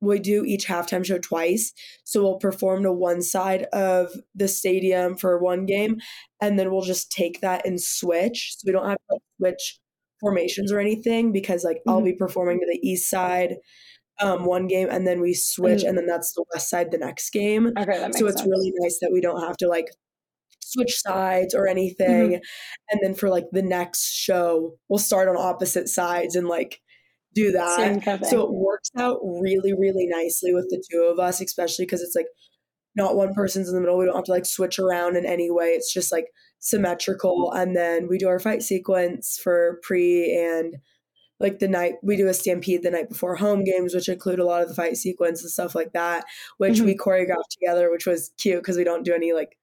we do each halftime show twice. So we'll perform to one side of the stadium for one game, and then we'll just take that and switch. So we don't have to like, switch formations or anything because like I'll Mhm. be performing to the east side um, one game, and then we switch, Mm. and then that's the west side the next game. Okay, So it's sense. really nice that we don't have to like switch sides or Mm-hmm. anything. And then for like the next show, we'll start on opposite sides and like do that. Same kind of So it works out really, really nicely with the two of us, especially because it's like not one person's in the middle. We don't have to like switch around in any way. It's just like symmetrical. And then we do our fight sequence for pre and like the night we do a stampede the night before home games, which include a lot of the fight sequence and stuff like that, which Mm-hmm. we choreographed together, which was cute because we don't do any like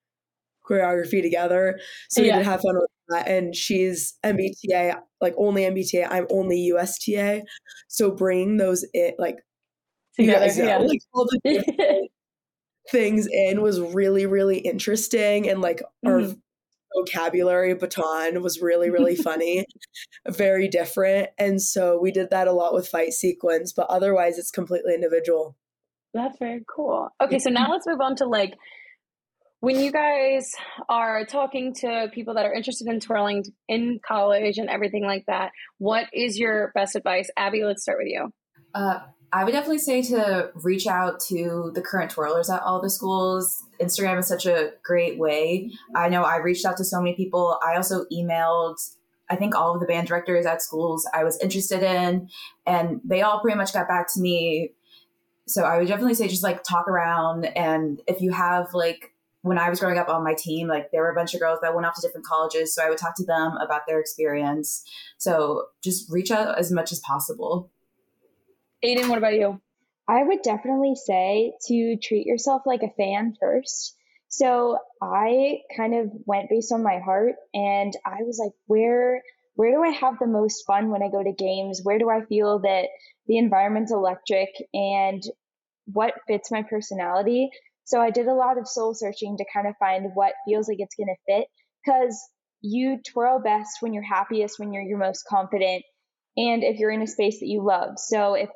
choreography together. So we did have fun with that. And she's NBTA, like only NBTA. I'm only USTA. So bringing those in, like you Together, know, yeah. like all the things in was really, really interesting. And like our Mhm. vocabulary baton was really, really funny, very different. And so we did that a lot with fight sequence, but otherwise it's completely individual. That's very cool. Okay, so now let's move on to like when you guys are talking to people that are interested in twirling in college and everything like that. What is your best advice, Abby? Let's start with you. Uh, I would definitely say to reach out to the current twirlers at all the schools. Instagram is such a great way. I know I reached out to so many people. I also emailed, I think, all of the band directors at schools I was interested in, and they all pretty much got back to me. So I would definitely say just like talk around. And if you have like, when I was growing up on my team, like there were a bunch of girls that went off to different colleges. So I would talk to them about their experience. So just reach out as much as possible. Aidyn, what about you? I would definitely say to treat yourself like a fan first. So I kind of went based on my heart and I was like, where where do I have the most fun when I go to games? Where do I feel that the environment's electric and what fits my personality? So I did a lot of soul searching to kind of find what feels like it's going to fit because you twirl best when you're happiest, when you're your most confident, and if you're in a space that you love. So if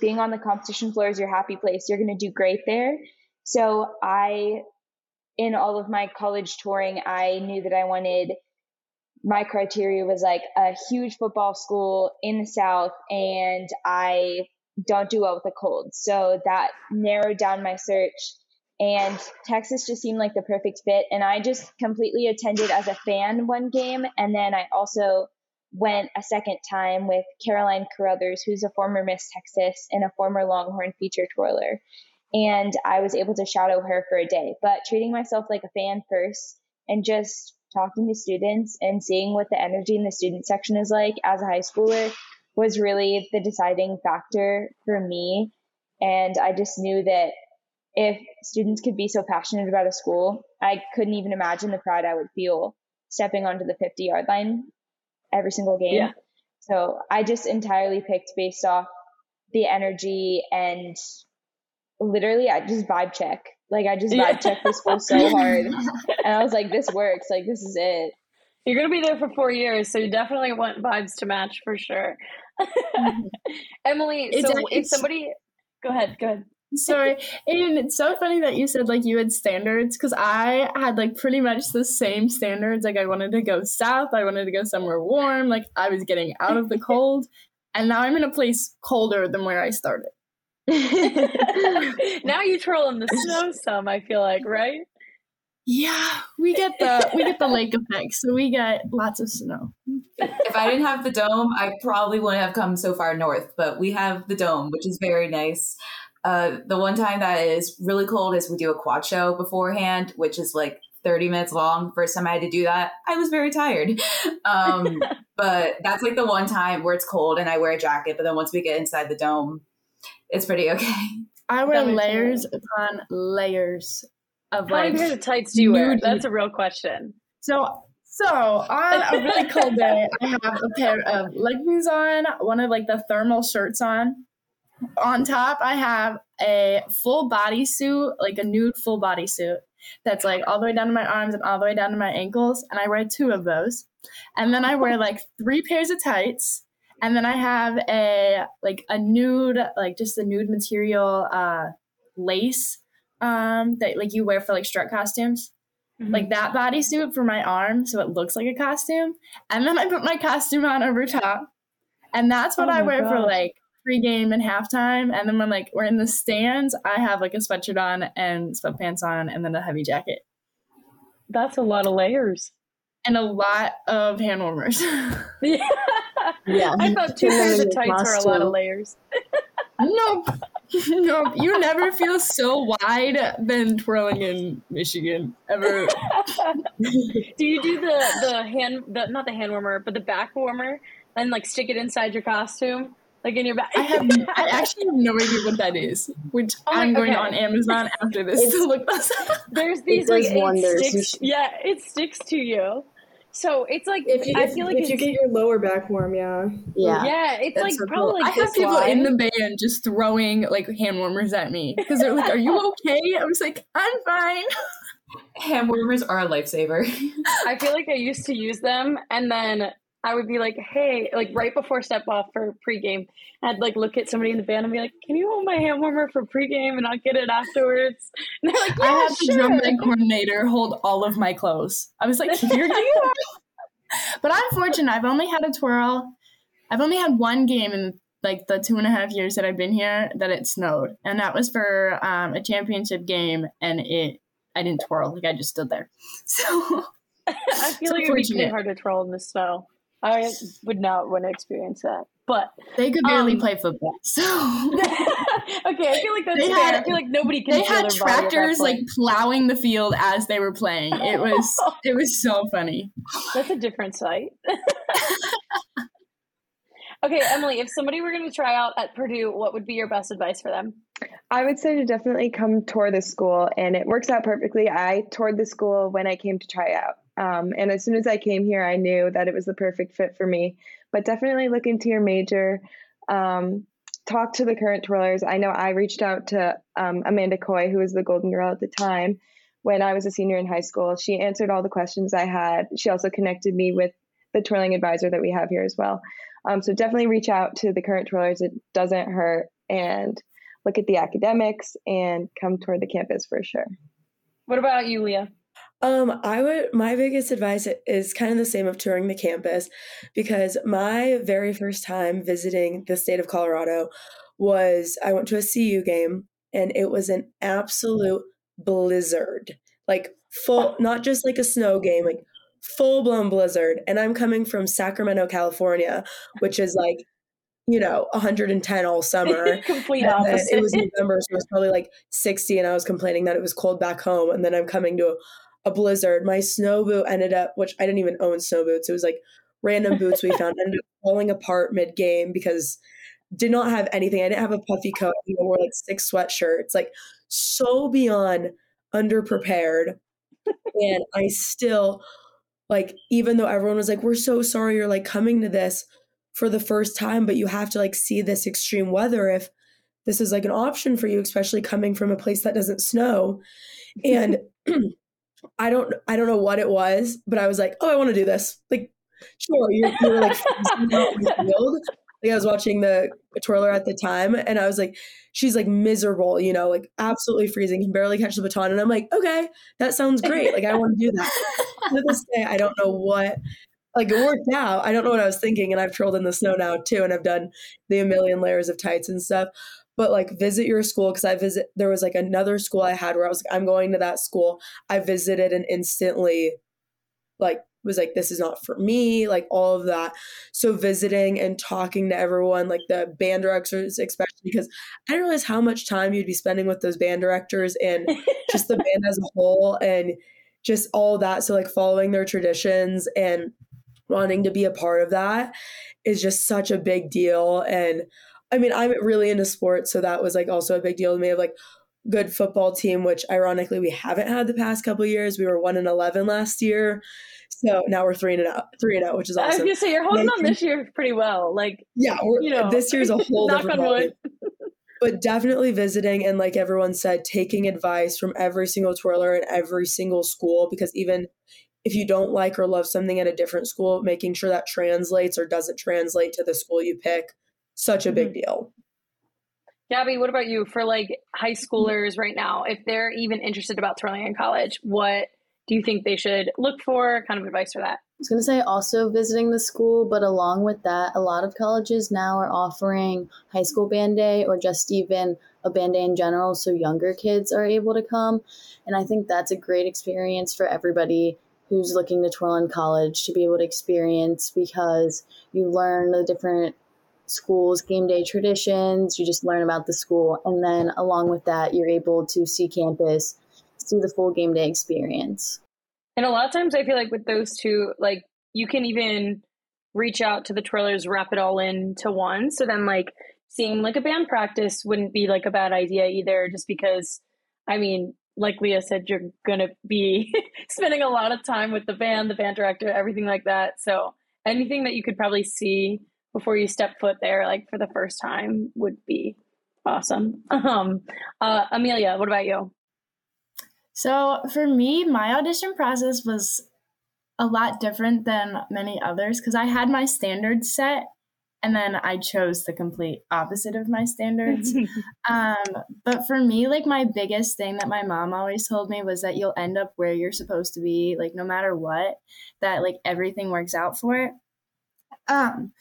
being on the competition floor is your happy place, you're going to do great there. So I, in all of my college touring, I knew that I wanted my criteria was like a huge football school in the South, and I don't do well with the cold. So that narrowed down my search. And Texas just seemed like the perfect fit. And I just completely attended as a fan one game. And then I also went a second time with Caroline Carruthers, who's a former Miss Texas and a former Longhorn feature twirler. And I was able to shadow her for a day, but treating myself like a fan first and just talking to students and seeing what the energy in the student section is like as a high schooler was really the deciding factor for me. And I just knew that if students could be so passionate about a school, I couldn't even imagine the pride I would feel stepping onto the 50 yard line every single game. Yeah. So I just entirely picked based off the energy and literally I just vibe check. Like I just vibe yeah. check this school so hard. and I was like, this works. Like this is it. You're gonna be there for four years, so you definitely want vibes to match for sure. Mm-hmm. Emily, it's, so if somebody go ahead, go ahead. Sorry. And it's so funny that you said like you had standards because I had like pretty much the same standards. Like I wanted to go south, I wanted to go somewhere warm, like I was getting out of the cold. and now I'm in a place colder than where I started. now you troll in the snow some, I feel like, right? Yeah, we get the we get the lake effect, so we get lots of snow. If I didn't have the dome, I probably wouldn't have come so far north, but we have the dome, which is very nice. Uh, the one time that is really cold is we do a quad show beforehand, which is like 30 minutes long. First time I had to do that, I was very tired. Um, but that's like the one time where it's cold and I wear a jacket. But then once we get inside the dome, it's pretty okay. I wear layers upon layers of How like. many pairs of tights do you wear? That's a real question. So so on a really cold day, I have a pair of leggings on, one of like the thermal shirts on, on top, I have a full body suit, like a nude full body suit that's like all the way down to my arms and all the way down to my ankles. And I wear two of those. And then I wear like three pairs of tights. And then I have a like a nude, like just a nude material uh lace um that like you wear for like strut costumes. Mm-hmm. Like that bodysuit for my arm, so it looks like a costume. And then I put my costume on over top. And that's what oh I wear God. for like pregame and halftime. And then when like we're in the stands, I have like a sweatshirt on and sweatpants on and then a heavy jacket. That's a lot of layers. And a lot of hand warmers. yeah. yeah. I thought two pairs of tights were a lot of layers. nope. nope. You never feel so wide than twirling in Michigan ever. do you do the the hand the not the hand warmer, but the back warmer and like stick it inside your costume? Like in your back. I have I actually have no idea what that is, which oh I'm going okay. on Amazon after this to look this up. There's these like it sticks, yeah, it sticks to you. So it's like if you, I feel like if you get your lower back warm, yeah, yeah, yeah. It's That's like so probably. Cool. Like I have people in the band just throwing like hand warmers at me because they're like, "Are you okay?" I was like, "I'm fine." Hand warmers are a lifesaver. I feel like I used to use them, and then I would be like, hey, like right before step off for pregame, I'd like look at somebody in the band and be like, can you hold my hand warmer for pregame and I'll get it afterwards? And they're like, yeah, I had sure. the drum band coordinator hold all of my clothes. I was like, here you are. but I'm fortunate. I've only had a twirl. I've only had one game in like the two and a half years that I've been here that it snowed, and that was for um, a championship game, and it I didn't twirl like I just stood there. So I feel like it would be hard to twirl in the snow. I would not want to experience that. But they could barely um, play football. So okay, I feel like that's they fair. Had, I feel like nobody can. They had tractors like plowing the field as they were playing. It was it was so funny. That's a different sight. okay, Emily, if somebody were going to try out at Purdue, what would be your best advice for them? I would say to definitely come tour the school, and it works out perfectly. I toured the school when I came to try out. Um, and as soon as I came here, I knew that it was the perfect fit for me. But definitely look into your major. Um, talk to the current twirlers. I know I reached out to um, Amanda Coy, who was the Golden Girl at the time when I was a senior in high school. She answered all the questions I had. She also connected me with the twirling advisor that we have here as well. Um, so definitely reach out to the current twirlers. It doesn't hurt. And look at the academics and come toward the campus for sure. What about you, Leah? Um, I would my biggest advice is kind of the same of touring the campus because my very first time visiting the state of Colorado was I went to a CU game and it was an absolute blizzard. Like full not just like a snow game, like full blown blizzard. And I'm coming from Sacramento, California, which is like you know 110 all summer complete opposite it was november so it was probably like 60 and i was complaining that it was cold back home and then i'm coming to a blizzard. My snow boot ended up, which I didn't even own snow boots. It was like random boots we found ended up falling apart mid game because did not have anything. I didn't have a puffy coat. I wore like six sweatshirts, like so beyond underprepared. and I still like, even though everyone was like, "We're so sorry you're like coming to this for the first time, but you have to like see this extreme weather if this is like an option for you, especially coming from a place that doesn't snow." And I don't I don't know what it was, but I was like, oh, I want to do this. Like, sure, you're, you're like. Like I was watching the twirler at the time, and I was like, she's like miserable, you know, like absolutely freezing, can barely catch the baton, and I'm like, okay, that sounds great. Like I want to do that. to this day, I don't know what. Like it worked out. I don't know what I was thinking, and I've twirled in the snow now too, and I've done the a million layers of tights and stuff but like visit your school because I visit there was like another school I had where I was like I'm going to that school. I visited and instantly like was like this is not for me like all of that so visiting and talking to everyone like the band directors especially because i didn't realize how much time you'd be spending with those band directors and just the band as a whole and just all that so like following their traditions and wanting to be a part of that is just such a big deal and I mean, I'm really into sports, so that was like also a big deal to me of like good football team, which ironically we haven't had the past couple years. We were one and eleven last year. So now we're three and out, three and out, which is awesome. I was gonna say you're holding on this year pretty well. Like yeah, you know, this year's a whole different but definitely visiting and like everyone said, taking advice from every single twirler in every single school because even if you don't like or love something at a different school, making sure that translates or doesn't translate to the school you pick such a big mm-hmm. deal. Gabby, what about you for like high schoolers right now? If they're even interested about twirling in college, what do you think they should look for? Kind of advice for that. I was going to say also visiting the school, but along with that, a lot of colleges now are offering high school band day or just even a band day in general so younger kids are able to come. And I think that's a great experience for everybody who's looking to twirl in college to be able to experience because you learn the different school's game day traditions. You just learn about the school. And then along with that, you're able to see campus, see the full game day experience. And a lot of times I feel like with those two, like you can even reach out to the twirlers, wrap it all into one. So then like seeing like a band practice wouldn't be like a bad idea either, just because I mean, like Leah said, you're gonna be spending a lot of time with the band, the band director, everything like that. So anything that you could probably see before you step foot there, like for the first time, would be awesome. Um, uh, Emelia, what about you? So for me, my audition process was a lot different than many others because I had my standards set and then I chose the complete opposite of my standards. um, but for me, like my biggest thing that my mom always told me was that you'll end up where you're supposed to be, like no matter what, that like everything works out for it. Um,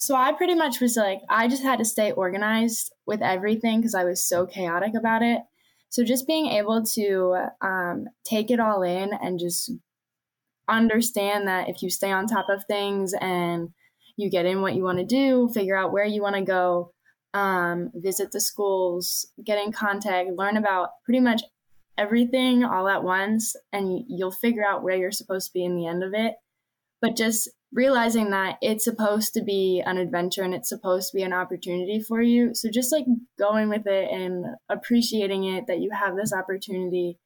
So I pretty much was like, I just had to stay organized with everything because I was so chaotic about it. So just being able to um, take it all in and just understand that if you stay on top of things and you get in what you want to do, figure out where you want to go, um, visit the schools, get in contact, learn about pretty much everything all at once, and you'll figure out where you're supposed to be in the end of it. But just realizing that it's supposed to be an adventure and it's supposed to be an opportunity for you. So just like going with it and appreciating it that you have this opportunity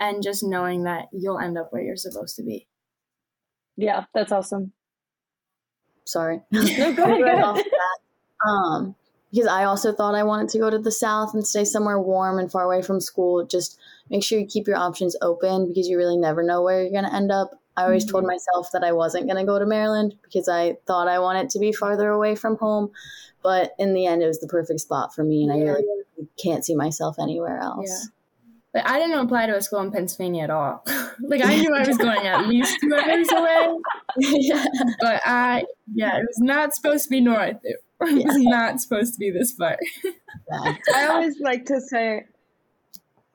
and just knowing that you'll end up where you're supposed to be. Yeah, that's awesome. Sorry. No, go ahead. Go ahead. um, because I also thought I wanted to go to the south and stay somewhere warm and far away from school. Just make sure you keep your options open because you really never know where you're going to end up. I always mm-hmm. told myself that I wasn't going to go to Maryland because I thought I wanted to be farther away from home. But in the end, it was the perfect spot for me, and I really can't see myself anywhere else. Yeah. But I didn't apply to a school in Pennsylvania at all. like I knew I was going at least two hours away. yeah. But I, yeah, it was not supposed to be north. It was yeah. not supposed to be this far. I always like to say,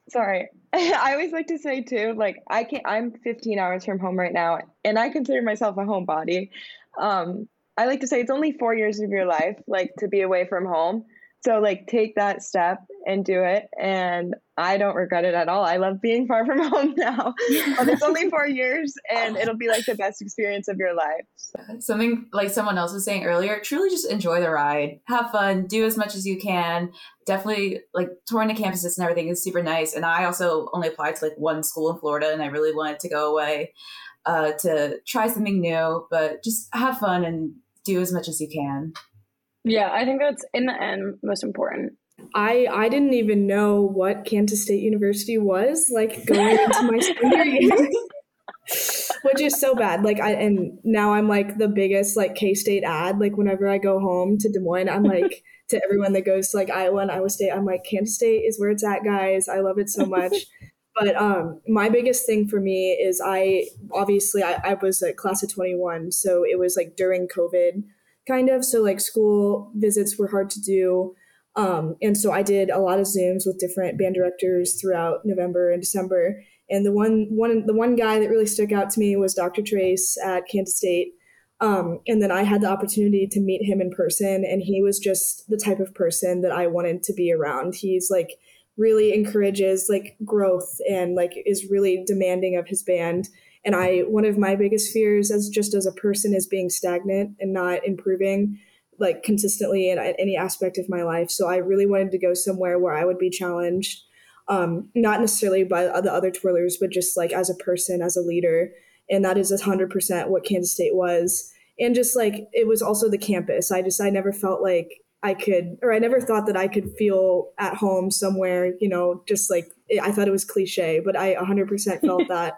sorry. I always like to say too, like I can not I'm 15 hours from home right now, and I consider myself a homebody. Um, I like to say it's only four years of your life, like to be away from home. So like take that step and do it. And I don't regret it at all. I love being far from home now. but it's only four years and it'll be like the best experience of your life. So. Something like someone else was saying earlier, truly just enjoy the ride. Have fun, do as much as you can. Definitely like touring the campuses and everything is super nice. And I also only applied to like one school in Florida and I really wanted to go away uh, to try something new, but just have fun and do as much as you can. Yeah, I think that's in the end most important. I I didn't even know what Kansas State University was like going into my senior year. Which is so bad. Like I and now I'm like the biggest like K State ad. Like whenever I go home to Des Moines, I'm like to everyone that goes to like Iowa and Iowa State, I'm like Kansas State is where it's at, guys. I love it so much. but um my biggest thing for me is I obviously I, I was a class of 21, so it was like during COVID kind of. So like school visits were hard to do. Um, and so I did a lot of Zooms with different band directors throughout November and December. And the one one the one guy that really stuck out to me was Dr. Tracz at Kansas State. Um, and then I had the opportunity to meet him in person, and he was just the type of person that I wanted to be around. He's like really encourages like growth and like is really demanding of his band and I, one of my biggest fears as just as a person is being stagnant and not improving like consistently in, any aspect of my life. So I really wanted to go somewhere where I would be challenged, um, not necessarily by the other twirlers, but just like as a person, as a leader. And that is a hundred percent what Kansas State was. And just like it was also the campus. I just I never felt like I could, or I never thought that I could feel at home somewhere, you know, just like I thought it was cliche, but I 100% felt that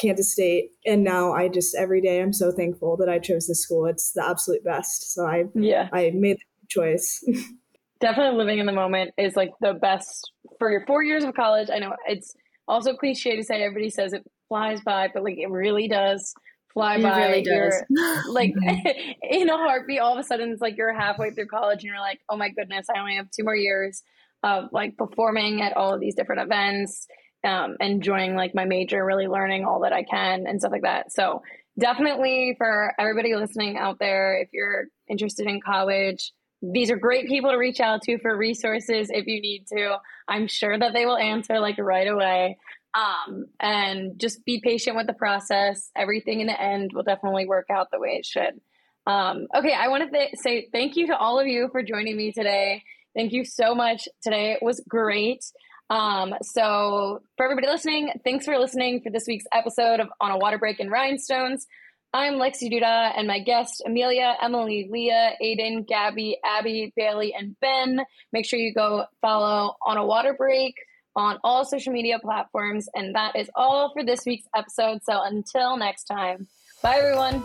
Kansas State, and now I just every day I'm so thankful that I chose this school. It's the absolute best. So I yeah I made the choice. Definitely living in the moment is like the best for your four years of college. I know it's also cliche to say everybody says it flies by, but like it really does fly it by. Really does. like mm-hmm. in a heartbeat, all of a sudden it's like you're halfway through college and you're like, oh my goodness, I only have two more years of like performing at all of these different events um, enjoying like my major, really learning all that I can and stuff like that. So definitely for everybody listening out there, if you're interested in college, these are great people to reach out to for resources if you need to. I'm sure that they will answer like right away. Um, and just be patient with the process. Everything in the end will definitely work out the way it should. Um, okay, I want to th- say thank you to all of you for joining me today. Thank you so much today. Was great. Um, so, for everybody listening, thanks for listening for this week's episode of On a Water Break in Rhinestones. I'm Lexi Duda, and my guests Emelia, Emily, Leah, Aidyn, Gabby, Abby, Bailey, and Ben. Make sure you go follow On a Water Break on all social media platforms. And that is all for this week's episode. So, until next time, bye, everyone.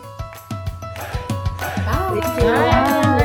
Bye. bye.